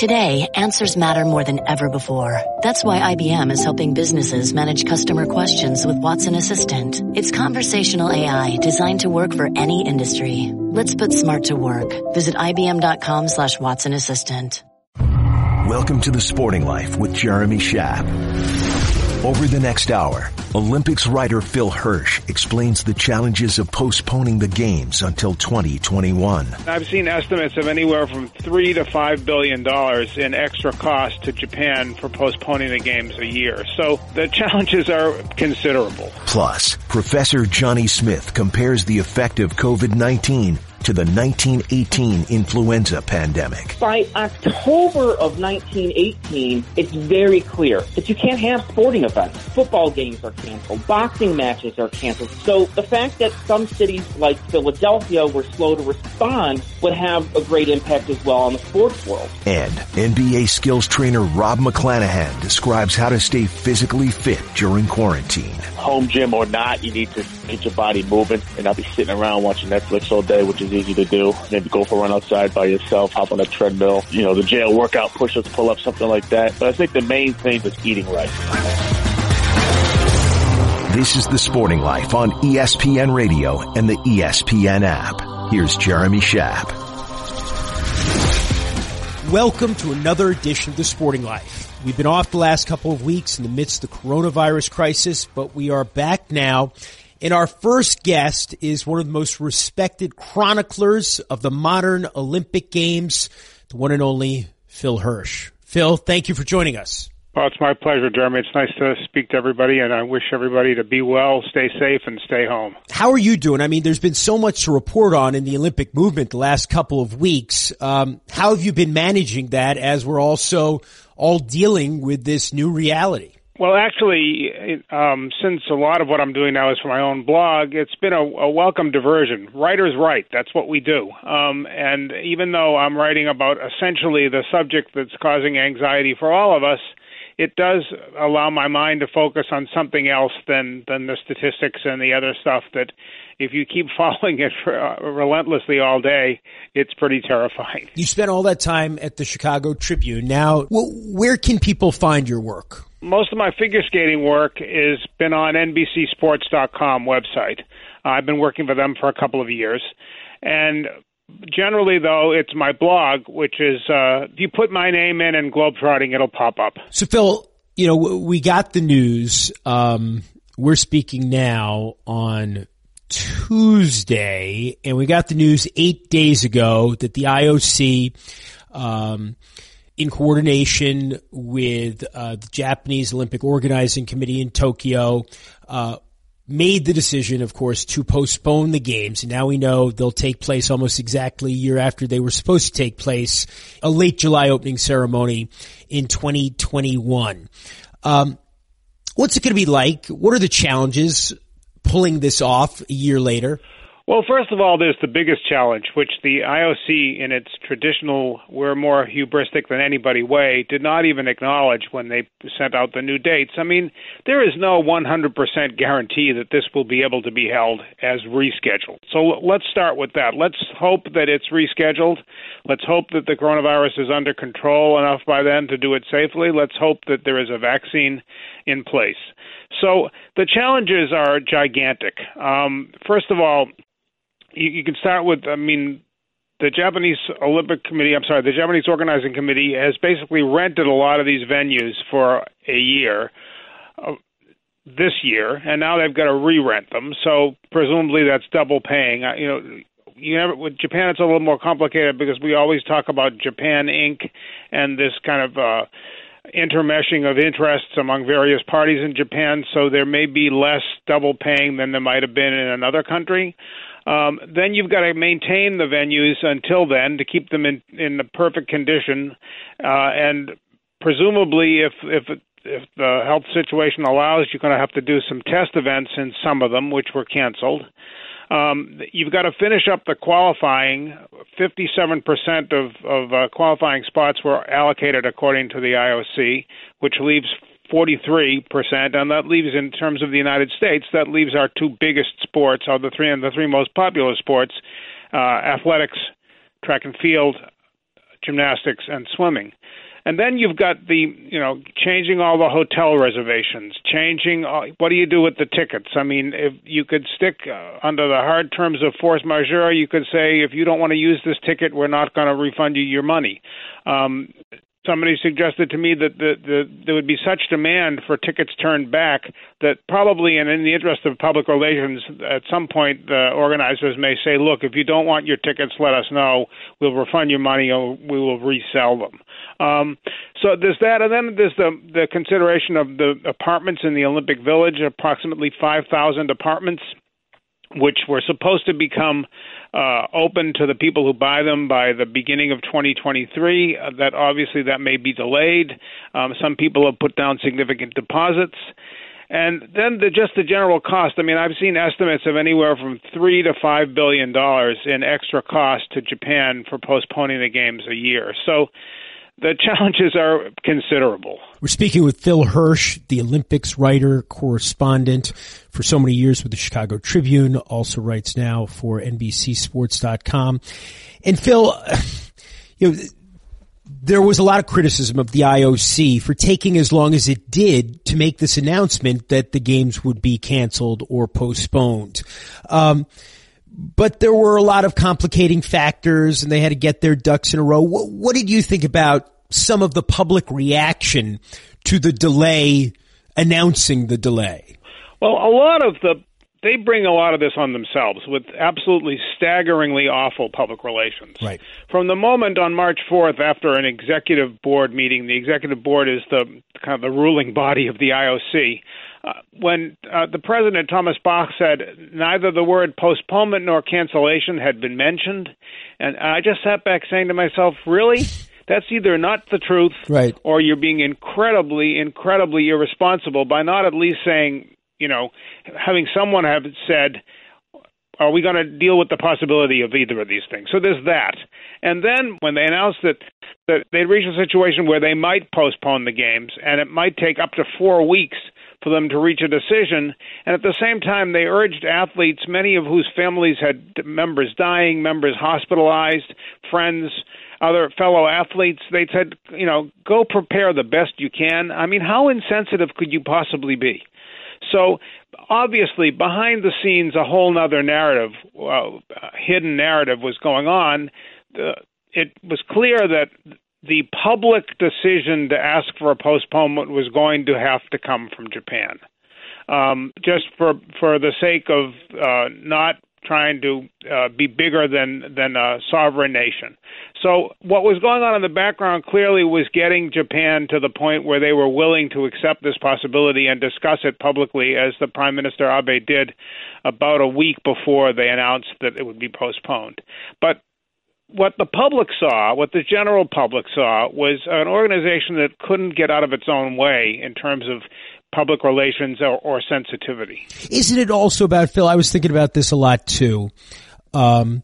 Today, answers matter more than ever before. That's why IBM is helping businesses manage customer questions with Watson Assistant. It's conversational AI designed to work for any industry. Let's put smart to work. Visit IBM.com slash Watson Assistant. Welcome to the Sporting Life with Jeremy Schaap. Over the next hour, Olympics writer Phil Hersh explains the challenges of postponing the games until 2021. I've seen estimates of anywhere from three to five billion dollars in extra cost to Japan for postponing the games a year. So the challenges are considerable. Plus, Professor Johnny Smith compares the effect of COVID-19 to the 1918 influenza pandemic. By October of 1918, it's very clear that you can't have sporting events. Football games are canceled. Boxing matches are canceled. So the fact that some cities like Philadelphia were slow to respond would have a great impact as well on the sports world. And NBA skills trainer Rob McClanaghan describes how to stay physically fit during quarantine. Home gym or not, you need to get your body moving and not be sitting around watching Netflix all day, which is easy to do. Maybe go for a run outside by yourself, hop on a treadmill, you know, the jail workout, push-ups, pull-ups, something like that. But I think the main thing is eating right. This is The Sporting Life on ESPN Radio and the ESPN app. Here's Jeremy Schaap. Welcome to another edition of The Sporting Life. We've been off the last couple of weeks in the midst of the coronavirus crisis, but we are back now and our first guest is one of the most respected chroniclers of the modern Olympic Games, the one and only Phil Hersh. Phil, thank you for joining us. Well, it's my pleasure, Jeremy. It's nice to speak to everybody, and I wish everybody to be well, stay safe, and stay home. How are you doing? I mean, there's been so much to report on in the Olympic movement the last couple of weeks. Um, how have you been managing that as we're also all dealing with this new reality? Well, actually, um, since a lot of what I'm doing now is for my own blog, it's been a, a welcome diversion. Writers write. That's what we do. Um, and even though I'm writing about essentially the subject that's causing anxiety for all of us, it does allow my mind to focus on something else than than the statistics and the other stuff that if you keep following it for, uh, relentlessly all day, it's pretty terrifying. You spent all that time at the Chicago Tribune. Now, where can people find your work? Most of my figure skating work has been on NBCSports.com website. I've been working for them for a couple of years, and generally though it's my blog, which is uh, if you put my name in and globetrotting, it'll pop up. So Phil, you know we got the news. Um, we're speaking now on Tuesday, and we got the news eight days ago that the IOC. Um, in coordination with uh, the Japanese Olympic Organizing Committee in Tokyo, uh, made the decision, of course, to postpone the games. Now we know they'll take place almost exactly a year after they were supposed to take place, a late July opening ceremony in 2021. Um, what's it going to be like? What are the challenges pulling this off a year later? Well, first of all, there's the biggest challenge, which the IOC, in its traditional "we're more hubristic than anybody" way, did not even acknowledge when they sent out the new dates. I mean, there is no 100% guarantee that this will be able to be held as rescheduled. So let's start with that. Let's hope that it's rescheduled. Let's hope that the coronavirus is under control enough by then to do it safely. Let's hope that there is a vaccine in place. So the challenges are gigantic. Um, first of all, you, you can start with, I mean, the Japanese Olympic Committee, I'm sorry, the Japanese Organizing Committee has basically rented a lot of these venues for a year. Uh, this year, and now they've got to re-rent them. So presumably that's double paying. You know, you never with Japan it's a little more complicated because we always talk about Japan Inc. and this kind of uh, intermeshing of interests among various parties in Japan. So there may be less double paying than there might have been in another country. Um, then you've got to maintain the venues until then to keep them in in the perfect condition, uh, and presumably, if if if the health situation allows, you're going to have to do some test events in some of them, which were canceled. Um, you've got to finish up the qualifying. 57% of, of uh, qualifying spots were allocated according to the IOC, which leaves 43%, and that leaves, in terms of the United States, that leaves our two biggest sports, or the three and the three most popular sports, uh, athletics, track and field, gymnastics, and swimming. And then you've got the, you know, changing all the hotel reservations, changing all, what do you do with the tickets? I mean, if you could stick uh, under the hard terms of force majeure, you could say if you don't want to use this ticket, we're not going to refund you your money. Um, somebody suggested to me that the, the, there would be such demand for tickets turned back that probably, and in the interest of public relations, at some point the organizers may say, "Look, if you don't want your tickets, let us know. We'll refund your money, or we will resell them." Um, so there's that, and then there's the the consideration of the apartments in the Olympic Village, approximately 5,000 apartments, which were supposed to become uh, open to the people who buy them by the beginning of 2023. Uh, that obviously that may be delayed. Um, some people have put down significant deposits. And then the, just the general cost. I mean, I've seen estimates of anywhere from three to five billion dollars in extra cost to Japan for postponing the games a year. So the challenges are considerable. We're speaking with Phil Hersh, the Olympics writer, correspondent for so many years with the Chicago Tribune, also writes now for NBCSports.com. And Phil, you know, there was a lot of criticism of the IOC for taking as long as it did to make this announcement that the games would be canceled or postponed. Um, but there were a lot of complicating factors and they had to get their ducks in a row. What, what did you think about some of the public reaction to the delay, announcing the delay? Well, a lot of the they bring a lot of this on themselves with absolutely staggeringly awful public relations. Right. From the moment on March 4th, after an executive board meeting, the executive board is the kind of the ruling body of the IOC. Uh, when uh, the president Thomas Bach said neither the word postponement nor cancellation had been mentioned, and I just sat back saying to myself, "Really? That's either not the truth, right. or you're being incredibly, incredibly irresponsible by not at least saying, you know, having someone have sa." Are we going to deal with the possibility of either of these things? So there's that. And then when they announced that that they'd reached a situation where they might postpone the games, and it might take up to four weeks for them to reach a decision. And at the same time, they urged athletes, many of whose families had members dying, members hospitalized, friends, other fellow athletes, they said, you know, go prepare the best you can. I mean, how insensitive could you possibly be? So obviously, behind the scenes, a whole other narrative, uh, hidden narrative, was going on. Uh, it was clear that the public decision to ask for a postponement was going to have to come from Japan, um, just for for the sake of uh, not trying to uh, be bigger than than a sovereign nation. So what was going on in the background clearly was getting Japan to the point where they were willing to accept this possibility and discuss it publicly, as the Prime Minister Abe did about a week before they announced that it would be postponed. But what the public saw, what the general public saw, was an organization that couldn't get out of its own way in terms of public relations or, or sensitivity. Isn't it also about Phil? I was thinking about this a lot too. Um,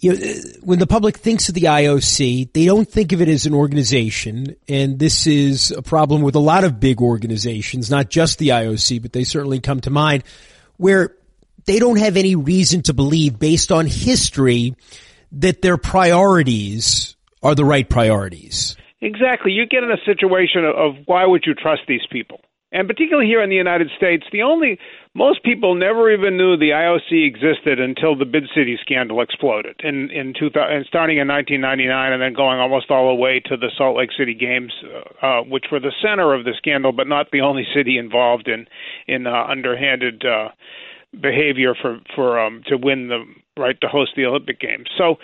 you know, when the public thinks of the IOC, they don't think of it as an organization, and this is a problem with a lot of big organizations, not just the IOC, but they certainly come to mind, where they don't have any reason to believe, based on history, that their priorities are the right priorities. Exactly. You get in a situation of why would you trust these people? And particularly here in the United States, the only most people never even knew the IOC existed until the Bid City scandal exploded in in 2000, starting in 1999 and then going almost all the way to the Salt Lake City Games, uh, uh, which were the center of the scandal, but not the only city involved in in uh, underhanded uh, behavior for for um, to win the right to host the Olympic Games. So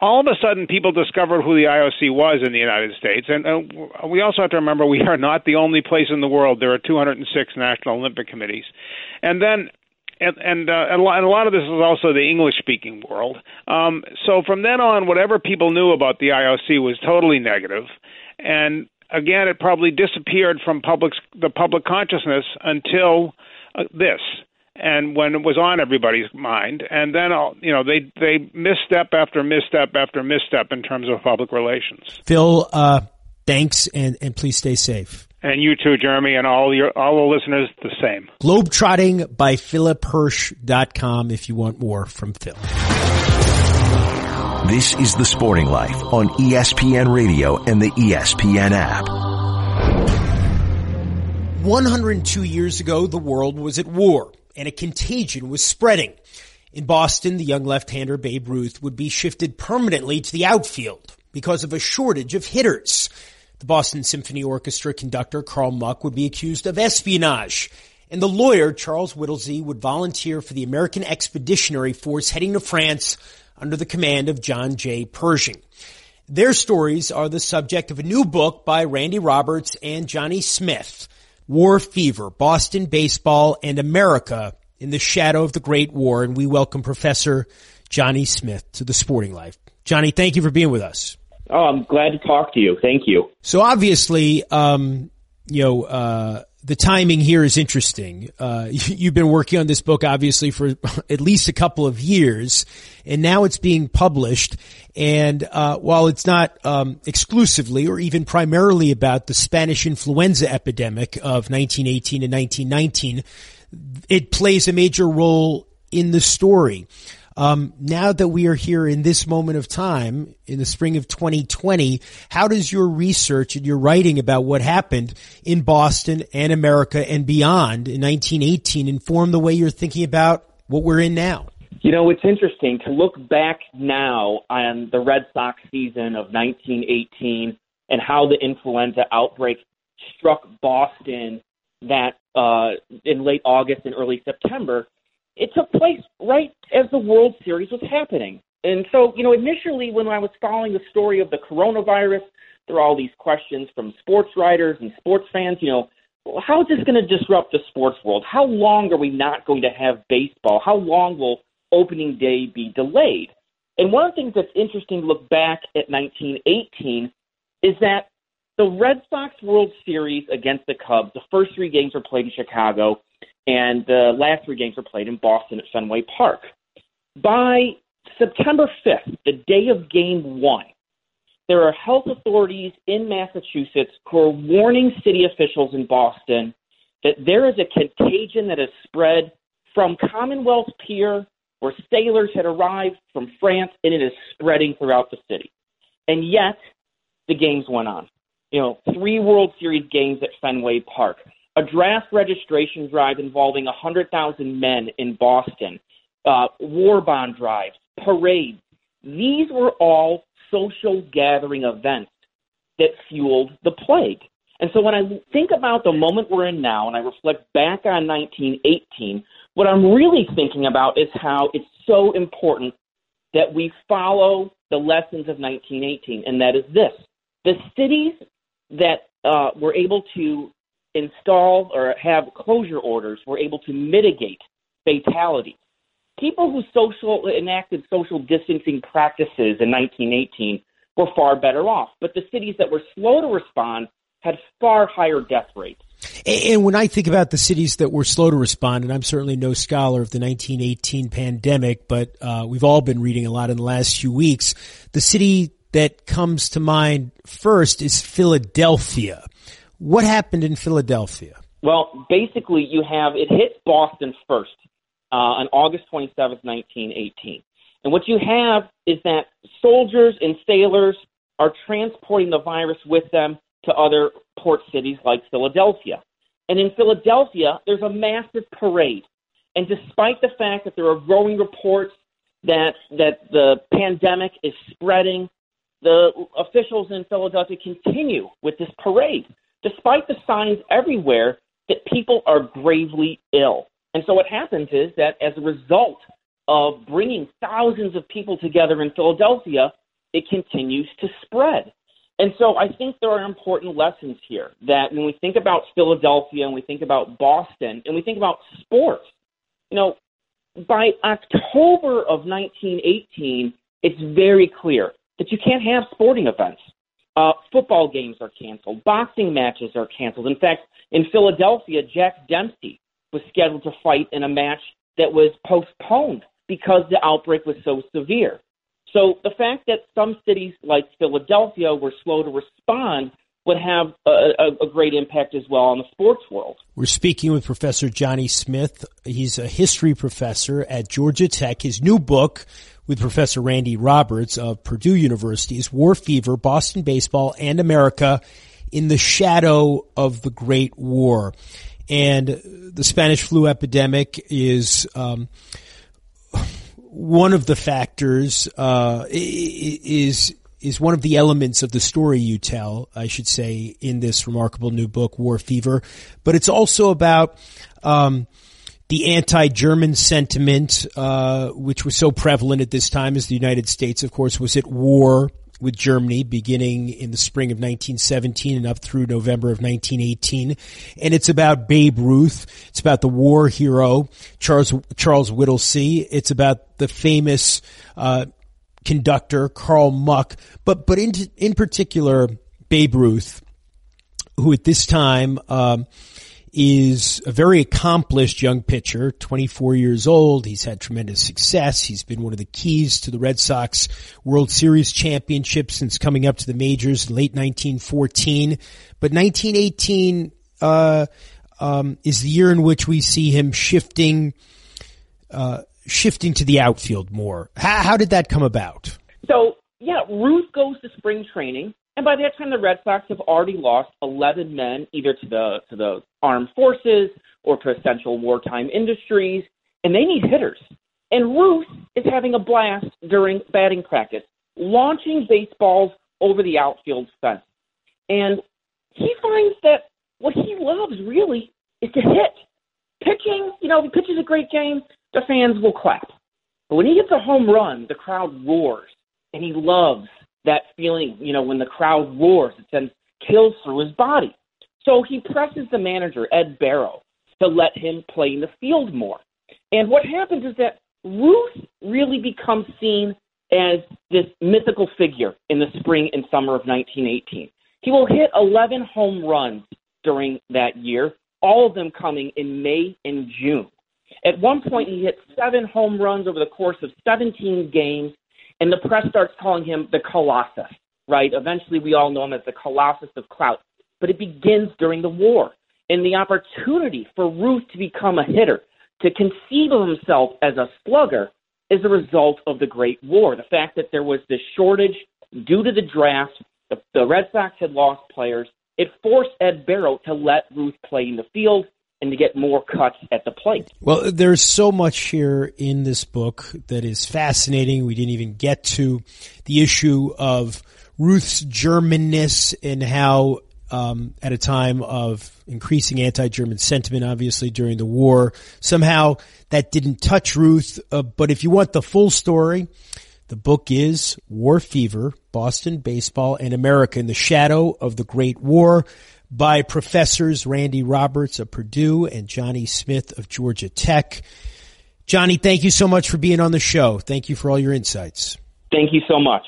all of a sudden, people discovered who the IOC was in the United States, and uh, we also have to remember we are not the only place in the world. There are 206 national Olympic committees, and then. And and, uh, and a lot of this is also the English-speaking world. Um, so from then on, whatever people knew about the IOC was totally negative, and again, it probably disappeared from public the public consciousness until uh, this and when it was on everybody's mind and then you know they they misstep after misstep after misstep in terms of public relations. Phil uh, thanks and and please stay safe. And you too jeremy and all your all the listeners the same. Globetrotting by philiphersh.com if you want more from phil. This is The Sporting Life on ESPN Radio and the ESPN app. 102 years ago, the world was at war and a contagion was spreading. In Boston, the young left-hander Babe Ruth would be shifted permanently to the outfield because of a shortage of hitters. The Boston Symphony Orchestra conductor Carl Muck would be accused of espionage. And the lawyer Charles Whittlesey would volunteer for the American Expeditionary Force heading to France under the command of John J. Pershing. Their stories are the subject of a new book by Randy Roberts and Johnny Smith. War Fever, Boston Baseball and America in the Shadow of the Great War. And we welcome Professor Johnny Smith to the Sporting Life. Johnny, thank you for being with us. Oh, I'm glad to talk to you. Thank you. So obviously, um, you know, uh, the timing here is interesting. Uh, you've been working on this book obviously for at least a couple of years, and now it's being published. And uh, while it's not um, exclusively or even primarily about the Spanish influenza epidemic of 1918 and 1919, it plays a major role in the story. Um, now that we are here in this moment of time in the spring of 2020, how does your research and your writing about what happened in Boston and America and beyond in 1918 inform the way you're thinking about what we're in now? You know, it's interesting to look back now on the Red Sox season of 1918 and how the influenza outbreak struck Boston that uh, in late August and early September it took place right as the World Series was happening. And so, you know, initially when I was following the story of the coronavirus, there were all these questions from sports writers and sports fans, you know, well, how is this going to disrupt the sports world? How long are we not going to have baseball? How long will opening day be delayed? And one of the things that's interesting to look back at 1918 is that the Red Sox World Series against the Cubs, the first three games were played in Chicago and the last three games were played in Boston at Fenway Park. By September 5th, the day of game one, there are health authorities in Massachusetts who are warning city officials in Boston that there is a contagion that has spread from Commonwealth Pier, where sailors had arrived from France, and it is spreading throughout the city. And yet, the games went on. You know, three World Series games at Fenway Park a draft registration drive involving 100,000 men in Boston, uh, war bond drives, parades. These were all social gathering events that fueled the plague. And so when I think about the moment we're in now and I reflect back on 1918, what I'm really thinking about is how it's so important that we follow the lessons of 1918, and that is this. The cities that uh, were able to install or have closure orders were able to mitigate fatalities. People who social enacted social distancing practices in 1918 were far better off, but the cities that were slow to respond had far higher death rates. And when I think about the cities that were slow to respond, and I'm certainly no scholar of the 1918 pandemic, but uh, we've all been reading a lot in the last few weeks, the city that comes to mind first is Philadelphia. What happened in Philadelphia? Well, basically, you have it hit Boston first uh, on August 27th, 1918. And what you have is that soldiers and sailors are transporting the virus with them to other port cities like Philadelphia. And in Philadelphia, there's a massive parade. And despite the fact that there are growing reports that that the pandemic is spreading, the officials in Philadelphia continue with this parade despite the signs everywhere that people are gravely ill. And so what happens is that as a result of bringing thousands of people together in Philadelphia, it continues to spread. And so I think there are important lessons here that when we think about Philadelphia and we think about Boston and we think about sports, you know, by October of 1918, it's very clear that you can't have sporting events. Uh, football games are canceled. Boxing matches are canceled. In fact, in Philadelphia, Jack Dempsey was scheduled to fight in a match that was postponed because the outbreak was so severe. So the fact that some cities like Philadelphia were slow to respond would have a, a, a, great impact as well on the sports world. We're speaking with Professor Johnny Smith. He's a history professor at Georgia Tech. His new book, with Professor Randy Roberts of Purdue University's War Fever, Boston Baseball, and America in the shadow of the Great War. And the Spanish flu epidemic is um, one of the factors, uh, is is one of the elements of the story you tell, I should say, in this remarkable new book, War Fever. But it's also about um, the anti-German sentiment, uh, which was so prevalent at this time, as the United States, of course, was at war with Germany beginning in the spring of 1917 and up through November of 1918. And it's about Babe Ruth. It's about the war hero, Charles, Charles Whittlesey. It's about the famous, uh, conductor, Carl Muck, but, but in, in particular, Babe Ruth, who at this time, um, is a very accomplished young pitcher, 24 years old. He's had tremendous success. He's been one of the keys to the Red Sox World Series championship since coming up to the majors in late 1914. But 1918, uh, um, is the year in which we see him shifting, uh, shifting to the outfield more. How, how did that come about? So, yeah, Ruth goes to spring training and by that time, the Red Sox have already lost 11 men, either to the to the armed forces or to essential wartime industries, and they need hitters. And Ruth is having a blast during batting practice, launching baseballs over the outfield fence. And he finds that what he loves really is to hit. Pitching, you know, if he pitches a great game, the fans will clap. But when he hits a home run, the crowd roars, and he loves that feeling, you know, when the crowd roars, it sends kills through his body. So he presses the manager, Ed Barrow, to let him play in the field more. And what happens is that Ruth really becomes seen as this mythical figure in the spring and summer of 1918. He will hit 11 home runs during that year, all of them coming in May and June. At one point, he hit seven home runs over the course of 17 games and the press starts calling him the Colossus, right? Eventually, we all know him as the Colossus of Clout. But it begins during the war. And the opportunity for Ruth to become a hitter, to conceive of himself as a slugger, is a result of the Great War. The fact that there was this shortage due to the draft, the, the Red Sox had lost players. It forced Ed Barrow to let Ruth play in the field and to get more cuts at the plate. Well, there's so much here in this book that is fascinating. We didn't even get to the issue of Ruth's Germanness and how um, at a time of increasing anti-German sentiment, obviously during the war. Somehow that didn't touch Ruth. Uh, but if you want the full story, the book is War Fever, Boston Baseball and America in the Shadow of the Great War by professors Randy Roberts of Purdue and Johnny Smith of Georgia Tech. Johnny, thank you so much for being on the show. Thank you for all your insights. Thank you so much.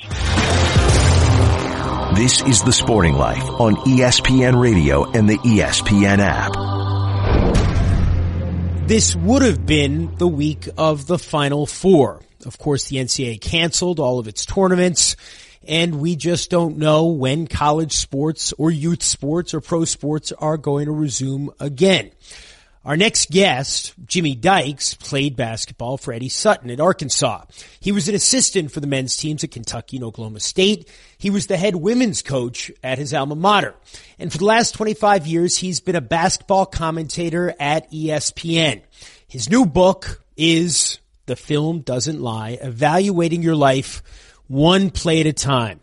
This is The Sporting Life on ESPN Radio and the ESPN app. This would have been the week of the Final Four. Of course, the NCAA canceled all of its tournaments and we just don't know when college sports or youth sports or pro sports are going to resume again. Our next guest, Jimmy Dykes, played basketball for Eddie Sutton at Arkansas. He was an assistant for the men's teams at Kentucky and Oklahoma State. He was the head women's coach at his alma mater. And for the last 25 years, he's been a basketball commentator at ESPN. His new book is The Film Doesn't Lie, Evaluating Your Life one play at a time.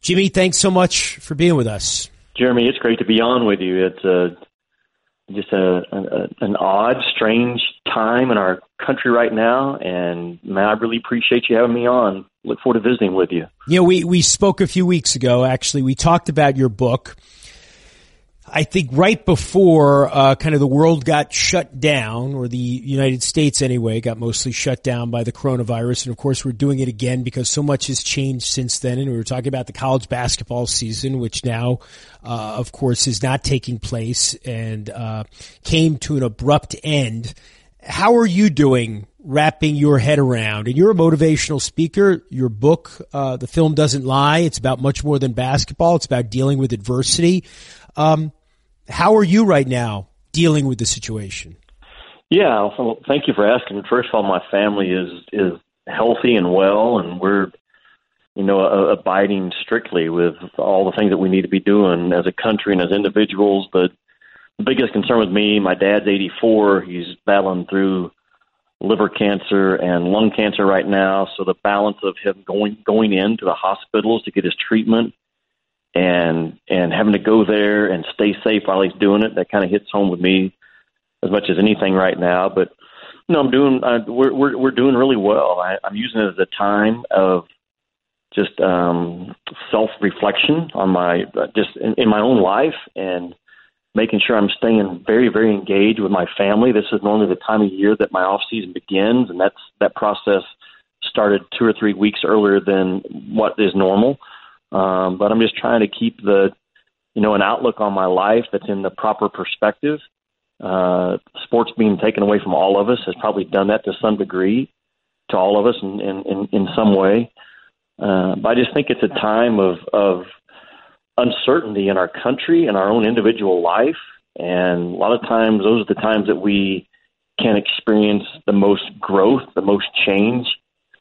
Jimmy, thanks so much for being with us. Jeremy, it's great to be on with you. It's uh, a just a, a, an odd, strange time in our country right now, and man, I really appreciate you having me on. Look forward to visiting with you. Yeah, we we spoke a few weeks ago. Actually, we talked about your book I think right before uh, kind of the world got shut down, or the United States anyway, got mostly shut down by the coronavirus. And of course, we're doing it again because so much has changed since then. And we were talking about the college basketball season, which now, uh, of course, is not taking place and uh, came to an abrupt end. How are you doing wrapping your head around? And you're a motivational speaker. Your book, uh, The Film Doesn't Lie, it's about much more than basketball. It's about dealing with adversity. Um, how are you right now dealing with the situation? Yeah, well, thank you for asking. First of all, my family is is healthy and well, and we're you know uh, abiding strictly with all the things that we need to be doing as a country and as individuals. But the biggest concern with me, my dad's 84. He's battling through liver cancer and lung cancer right now. So the balance of him going going into the hospitals to get his treatment and and having to go there and stay safe while he's doing it, that kind of hits home with me as much as anything right now. But no, I'm doing. Uh, we're we're we're doing really well. I, I'm using it as a time of just um, self reflection on my uh, just in, in my own life and making sure I'm staying very, very engaged with my family. This is normally the time of year that my off season begins, and that's that process started two or three weeks earlier than what is normal. Um, but I'm just trying to keep the, you know, an outlook on my life that's in the proper perspective. Uh, sports being taken away from all of us has probably done that to some degree to all of us in in, in, some way. Uh, but I just think it's a time of of uncertainty in our country and our own individual life. And a lot of times, those are the times that we can experience the most growth, the most change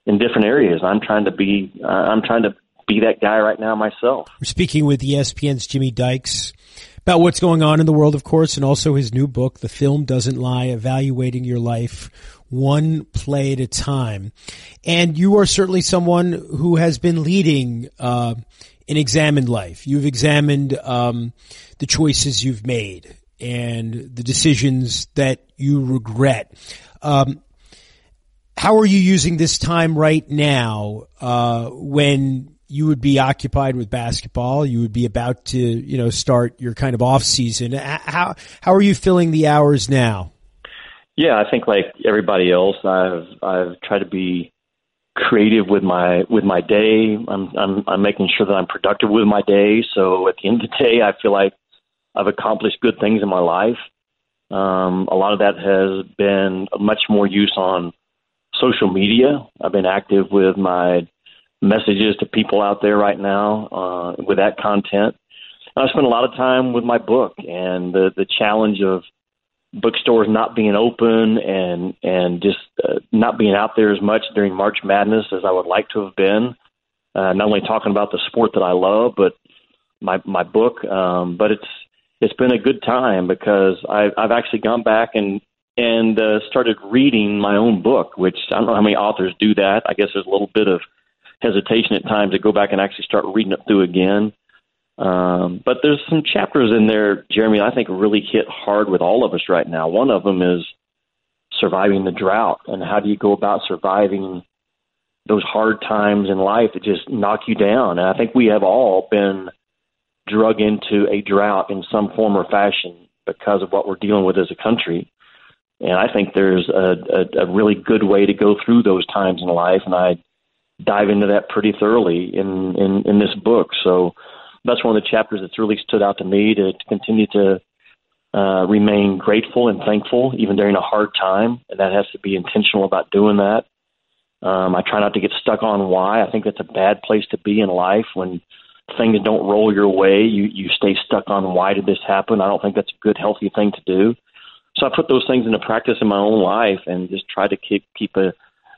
in different areas. I'm trying to be, uh, I'm trying to be that guy right now myself. We're speaking with ESPN's Jimmy Dykes about what's going on in the world, of course, and also his new book, The Film Doesn't Lie, Evaluating Your Life One Play at a Time. And you are certainly someone who has been leading, uh, an examined life. You've examined um, the choices you've made and the decisions that you regret. Um, how are you using this time right now uh, when you would be occupied with basketball? You would be about to, you know, start your kind of off season. How how are you filling the hours now? Yeah, I think like everybody else, I've I've tried to be creative with my with my day. I'm I'm I'm making sure that I'm productive with my day. So at the end of the day, I feel like I've accomplished good things in my life. Um, a lot of that has been much more use on social media. I've been active with my messages to people out there right now uh, with that content. I spent a lot of time with my book and the the challenge of bookstores not being open and and just uh, not being out there as much during March Madness as I would like to have been. Uh, not only talking about the sport that I love, but my my book. Um, but it's it's been a good time because I've I've actually gone back and and uh, started reading my own book, which I don't know how many authors do that. I guess there's a little bit of hesitation at times to go back and actually start reading it through again. Um, but there's some chapters in there, Jeremy, I think really hit hard with all of us right now. One of them is surviving the drought and how do you go about surviving those hard times in life that just knock you down. And I think we have all been drug into a drought in some form or fashion because of what we're dealing with as a country. And I think there's a, a, a really good way to go through those times in life, and I dive into that pretty thoroughly in in, in this book. So that's one of the chapters that's really stood out to me to, to continue to uh, remain grateful and thankful even during a hard time, and that has to be intentional about doing that. Um, I try not to get stuck on why. I think that's a bad place to be in life when things don't roll your way. You you stay stuck on why did this happen. I don't think that's a good, healthy thing to do. So I put those things into practice in my own life and just try to keep keep a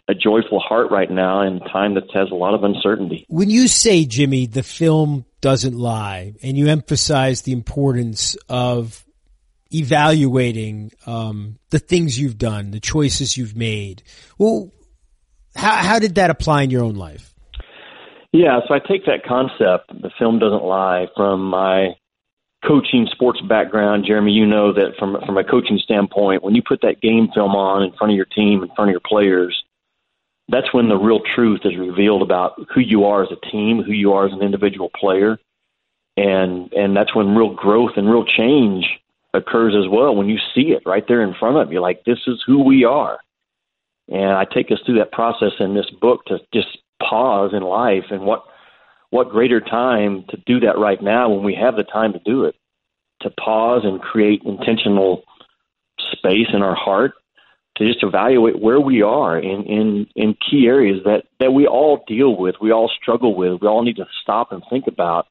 a joyful heart right now in a time that has a lot of uncertainty. When you say, Jimmy, the film doesn't lie, and you emphasize the importance of evaluating um, the things you've done, the choices you've made, well, how, how did that apply in your own life? Yeah, so I take that concept, the film doesn't lie, from my coaching sports background, Jeremy, you know that from from a coaching standpoint, when you put that game film on in front of your team, in front of your players, that's when the real truth is revealed about who you are as a team, who you are as an individual player, and and that's when real growth and real change occurs as well. When you see it right there in front of you, like this is who we are. And I take us through that process in this book to just pause in life and what what greater time to do that right now when we have the time to do it to pause and create intentional space in our heart to just evaluate where we are in, in, in key areas that, that we all deal with, we all struggle with, we all need to stop and think about.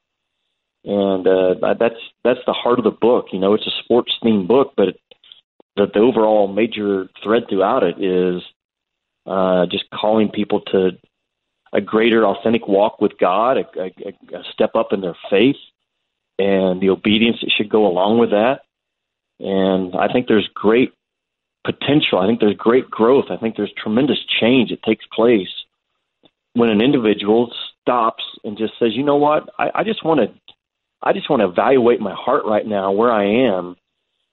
And uh, that's that's the heart of the book. You know, it's a sports themed book, but the, the overall major thread throughout it is uh, just calling people to a greater authentic walk with God, a, a, a step up in their faith, and the obedience that should go along with that. And I think there's great potential. I think there's great growth. I think there's tremendous change that takes place when an individual stops and just says, "You know what? I, I just want to, I just want to evaluate my heart right now, where I am,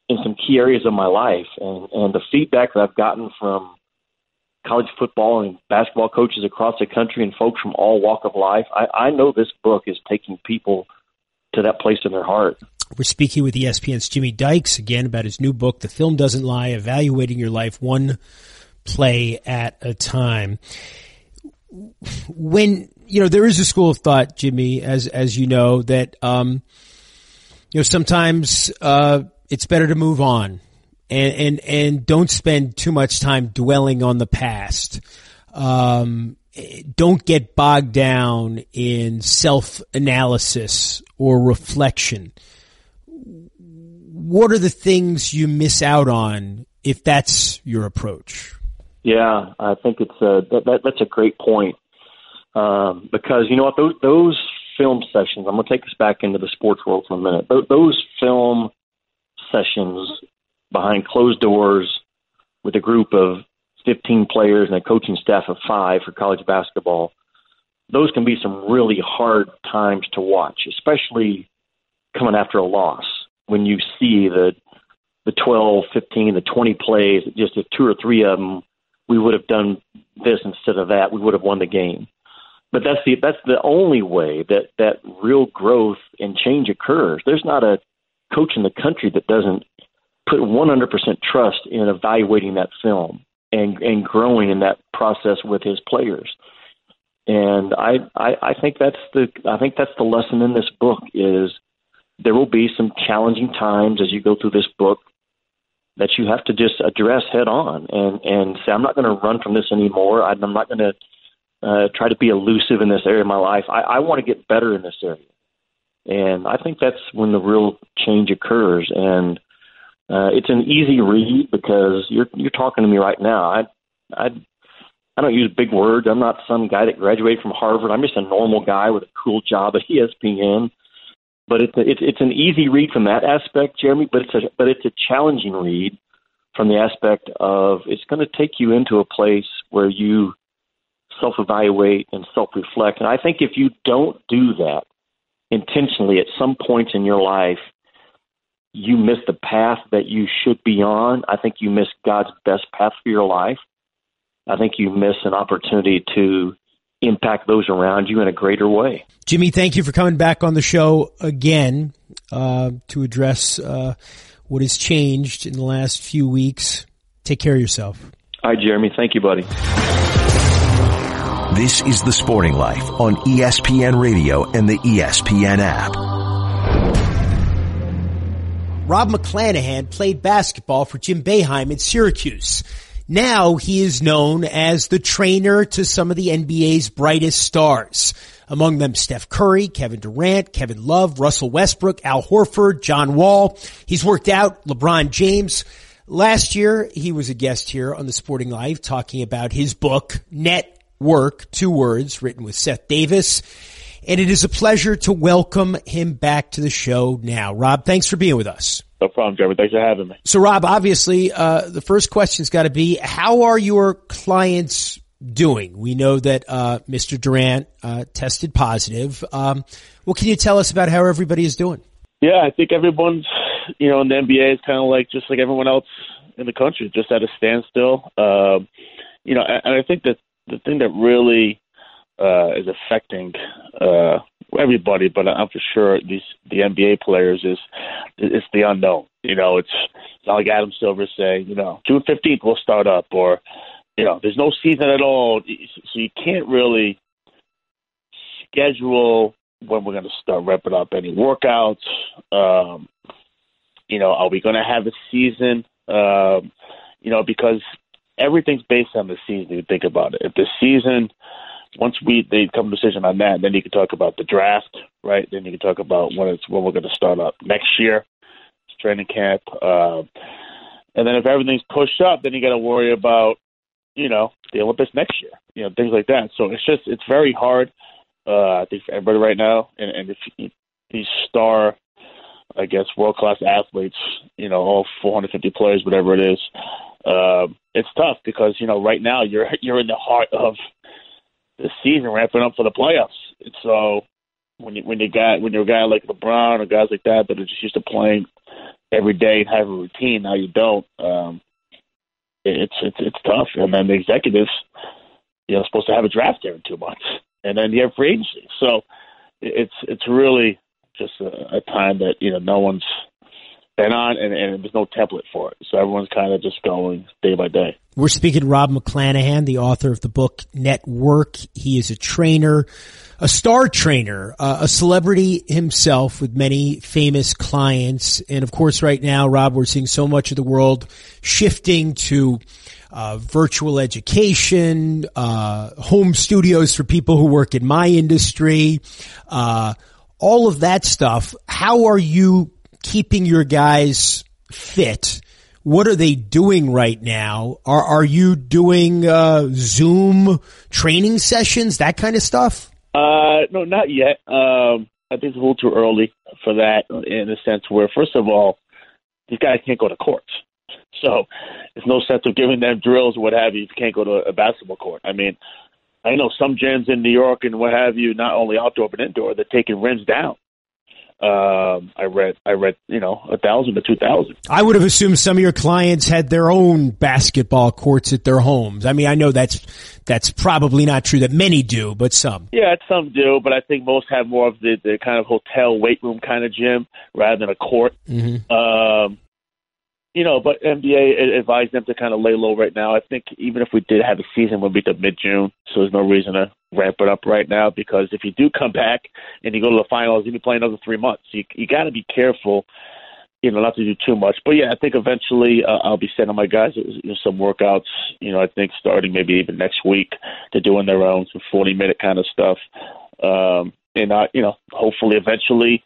in some key areas of my life." And and the feedback that I've gotten from college football and basketball coaches across the country and folks from all walk of life, I, I know this book is taking people to that place in their heart. We're speaking with ESPN's Jimmy Dykes again about his new book, The Film Doesn't Lie, Evaluating Your Life One Play at a Time. When, you know, there is a school of thought, Jimmy, as, as you know, that, um, you know, sometimes, uh, it's better to move on and, and, and don't spend too much time dwelling on the past. Um, don't get bogged down in self analysis or reflection what are the things you miss out on if that's your approach? Yeah, I think it's a that, that that's a great point um, because you know what those those film sessions. I'm going to take us back into the sports world for a minute. Those film sessions behind closed doors with a group of 15 players and a coaching staff of five for college basketball. Those can be some really hard times to watch, especially coming after a loss when you see the the 12, 15, the 20 plays, just if two or three of them, we would have done this instead of that, we would have won the game. But that's the that's the only way that that real growth and change occurs. There's not a coach in the country that doesn't put 100% trust in evaluating that film and and growing in that process with his players. And I, I I think that's the I think that's the lesson in this book is there will be some challenging times as you go through this book that you have to just address head on and and say I'm not going to run from this anymore. I'm not going to uh, try to be elusive in this area of my life. I, I want to get better in this area, and I think that's when the real change occurs. And uh, it's an easy read because you're you're talking to me right now. I I I don't use big words. I'm not some guy that graduated from Harvard. I'm just a normal guy with a cool job at ESPN but it's a, it's it's an easy read from that aspect, Jeremy. But it's a but it's a challenging read from the aspect of it's going to take you into a place where you self evaluate and self reflect. And I think if you don't do that intentionally at some points in your life, you miss the path that you should be on. I think you miss God's best path for your life. I think you miss an opportunity to impact those around you in a greater way. Jimmy, thank you for coming back on the show again uh, to address uh, what has changed in the last few weeks. Take care of yourself. Hi, Jeremy. Thank you, buddy. This is The Sporting Life on ESPN Radio and the ESPN app. Rob McClanaghan played basketball for Jim Boeheim in Syracuse. Now he is known as the trainer to some of the NBA's brightest stars. Among them Steph Curry, Kevin Durant, Kevin Love, Russell Westbrook, Al Horford, John Wall. He's worked out LeBron James. Last year, he was a guest here on the Sporting Life talking about his book, Net Work, two words written with Seth Davis. And it is a pleasure to welcome him back to the show now. Rob, thanks for being with us. No problem, Jeremy. Thanks for having me. So, Rob, obviously, uh, the first question's got to be: How are your clients doing? We know that uh, Mr. Durant uh, tested positive. Um, what can you tell us about how everybody is doing? Yeah, I think everyone's, you know, in the NBA is kind of like just like everyone else in the country, just at a standstill. Um, you know, and I think that the thing that really uh, is affecting uh, everybody, but I'm for sure these the NBA players is it's the unknown. You know, it's, like Adam Silver saying, you know, June 15th we'll start up, or you know, there's no season at all, so you can't really schedule when we're going to start repping up any workouts. Um, you know, are we going to have a season? Um, you know, because everything's based on the season. You think about it. If the season once we they come to a decision on that, then you can talk about the draft, right? Then you can talk about when it's when we're going to start up next year, training camp, uh, and then if everything's pushed up, then you got to worry about you know, the Olympics next year, you know, things like that. So it's just it's very hard. Uh, I think for everybody right now, and, and if these star, I guess, world class athletes, you know, all 450 players, whatever it is, uh, it's tough because you know right now you're you're in the heart of the season, ramping up for the playoffs. And so when you when you got when you're a guy like LeBron or guys like that that are just used to playing every day and have a routine, now you don't. Um, it's it's it's tough. And then the executives, you know, supposed to have a draft in two months, and then you have free agency. So it's it's really just a, a time that you know no one's been on, and, and there's no template for it. So everyone's kind of just going day by day. We're speaking to Rob McClanaghan, the author of the book Network. He is a trainer, a star trainer, uh, a celebrity himself with many famous clients. And of course, right now, Rob, we're seeing so much of the world shifting to uh, virtual education, uh, home studios for people who work in my industry, uh, all of that stuff. How are you keeping your guys fit? What are they doing right now? Are are you doing uh, Zoom training sessions, that kind of stuff? Uh, no, not yet. Um, I think it's a little too early for that in the sense where, first of all, these guys can't go to courts. So there's no sense of giving them drills or what have you if you can't go to a basketball court. I mean, I know some gyms in New York and what have you, not only outdoor but indoor, they're taking rims down. Um, I read, I read, you know, a thousand to two thousand. I would have assumed some of your clients had their own basketball courts at their homes. I mean, I know that's that's probably not true that many do, but some. Yeah, some do, but I think most have more of the the kind of hotel weight room kind of gym rather than a court. Mm-hmm. Um, you know, but NBA advised them to kind of lay low right now. I think even if we did have a season, we'll be to mid June, so there's no reason to ramp it up right now. Because if you do come back and you go to the finals, you'll be playing another three months. You you got to be careful, you know, not to do too much. But yeah, I think eventually uh, I'll be sending my guys you know, some workouts. You know, I think starting maybe even next week to doing their own some 40 minute kind of stuff. Um, and I, you know, hopefully eventually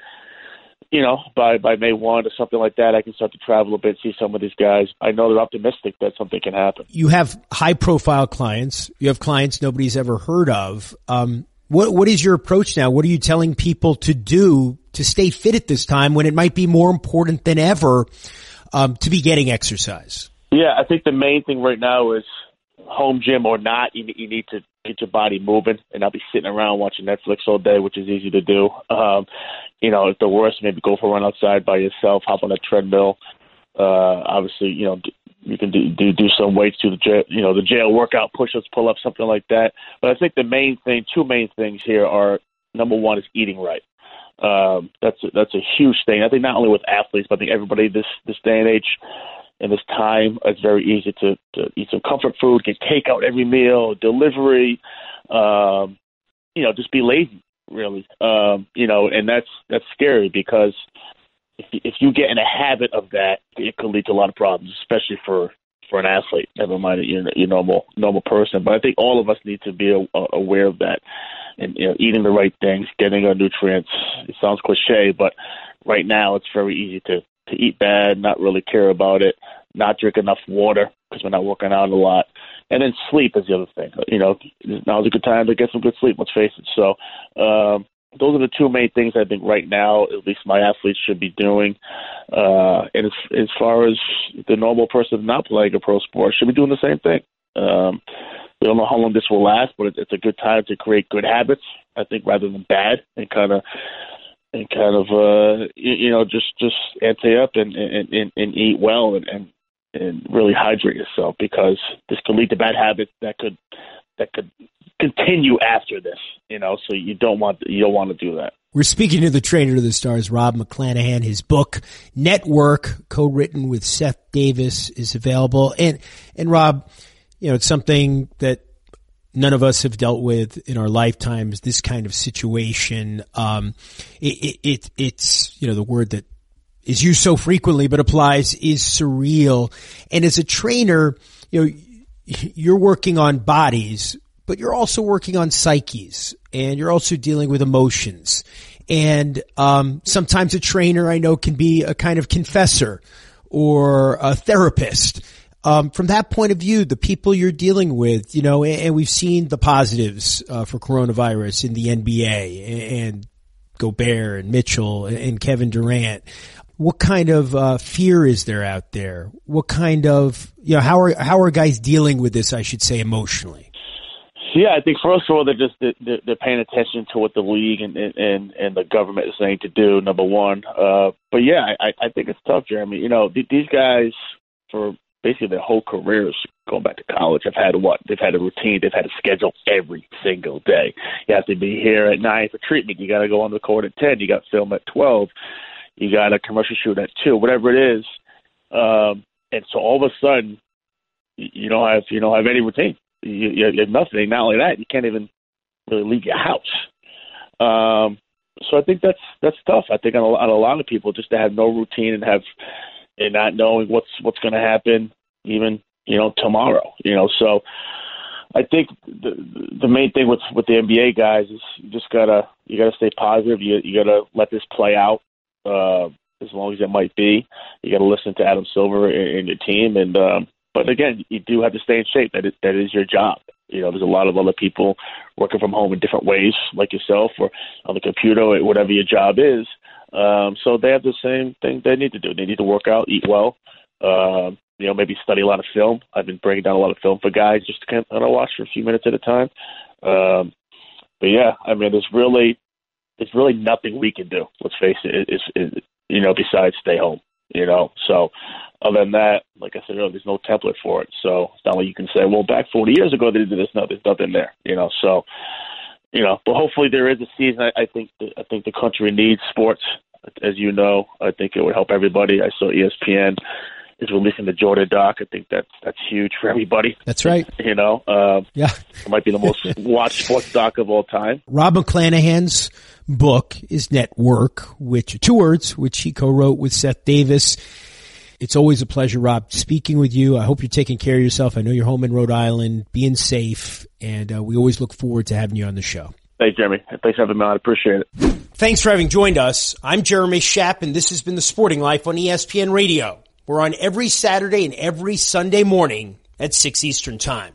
you know, by by May one or something like that, I can start to travel a bit, see some of these guys. I know they're optimistic that something can happen. You have high profile clients. You have clients nobody's ever heard of. Um, what what is your approach now? What are you telling people to do to stay fit at this time when it might be more important than ever um, to be getting exercise? Yeah, I think the main thing right now is home gym or not, you, you need to get your body moving and not be sitting around watching Netflix all day, which is easy to do. Um, you know, if the worst, maybe go for a run outside by yourself, hop on a treadmill. Uh, obviously, you know, you can do, do do some weights, do the you know, the jail workout, push-ups, pull-ups, something like that. But I think the main thing, two main things here are number one is eating right. Um, that's a, that's a huge thing. I think not only with athletes, but I think everybody this this day and age in this time, it's very easy to, to eat some comfort food, get takeout every meal, delivery, um, you know, just be lazy, really. Um, you know, and that's that's scary because if if you get in a habit of that, it could lead to a lot of problems, especially for for an athlete. Never mind your your normal normal person. But I think all of us need to be a, aware of that, and you know, eating the right things, getting our nutrients. It sounds cliche, but right now it's very easy to to eat bad, not really care about it, not drink enough water because we're not working out a lot, and then sleep is the other thing. You know, now's a good time to get some good sleep. Let's face it. So. Um, those are the two main things I think right now, at least my athletes should be doing. Uh, and as, as far as the normal person not playing a pro sport, should be doing the same thing. Um, we don't know how long this will last, but it's a good time to create good habits. I think rather than bad, and kind of and kind of uh you, you know just just ante up and and and, and eat well and, and and really hydrate yourself because this could lead to bad habits that could that could continue after this you know so you don't want you don't want to do that. We're speaking to the trainer of the stars rob mcclanaghan. His book network co-written with seth davis is available. And and rob you know it's something that none of us have dealt with in our lifetimes this kind of situation. Um, it, it, it, it's, you know, the word that is used so frequently but applies is surreal. And as a trainer, you know, you're working on bodies, but you're also working on psyches and you're also dealing with emotions. And, um, sometimes a trainer I know can be a kind of confessor or a therapist. Um, from that point of view, the people you're dealing with, you know, and, and we've seen the positives uh, for coronavirus in the NBA and, and Gobert and Mitchell and, and Kevin Durant. What kind of uh, fear is there out there? What kind of you know how are how are guys dealing with this? I should say emotionally. Yeah, I think first of all they're just they're, they're paying attention to what the league and and and the government is saying to do. Number one, uh, but yeah, I, I think it's tough, Jeremy. You know, these guys for basically their whole careers going back to college have had what they've had a routine, they've had a schedule every single day. You have to be here at nine for treatment. You got to go on the court at ten. You got film at twelve. You got a commercial shoot at two. Whatever it is, um, and so all of a sudden you don't have you don't have any routine you, you have nothing. Not only that, you can't even really leave your house. Um, so I think that's that's tough. I think on a, on a lot of people just to have no routine and have and not knowing what's what's going to happen, even you know tomorrow. You know, so I think the the main thing with with the NBA guys is you just gotta you gotta stay positive. You you gotta let this play out. Uh, as long as it might be, you got to listen to Adam Silver and, and your team, and um, but again, you do have to stay in shape. That is that is your job. You know, there's a lot of other people working from home in different ways, like yourself, or on the computer, or whatever your job is. Um, so they have the same thing they need to do. They need to work out, eat well. Uh, you know, maybe study a lot of film. I've been breaking down a lot of film for guys just to kind of watch for a few minutes at a time. Um, but yeah, I mean, there's really, there's really nothing we can do. Let's face it. Is, is you know, besides stay home. You know, so other than that, like I said earlier, there's no template for it. So it's not like you can say, well, back 40 years ago they did this. No, there's nothing there. You know, so you know, but hopefully there is a season. I, I think the, I think the country needs sports, as you know. I think it would help everybody. I saw ESPN is releasing the Jordan doc. I think that's that's huge for everybody. That's right. You know, uh, yeah, it might be the most watched sports doc of all time. Rob McClanaghan's book is Network, which two words, which he co-wrote with Seth Davis. It's always a pleasure, Rob, speaking with you. I hope you're taking care of yourself. I know you're home in Rhode Island, being safe, and uh, we always look forward to having you on the show. Thanks, Jeremy. Thanks for having me on. I appreciate it. Thanks for having joined us. I'm Jeremy Schaap, and this has been The Sporting Life on ESPN Radio. We're on every Saturday and every Sunday morning at 6 Eastern Time.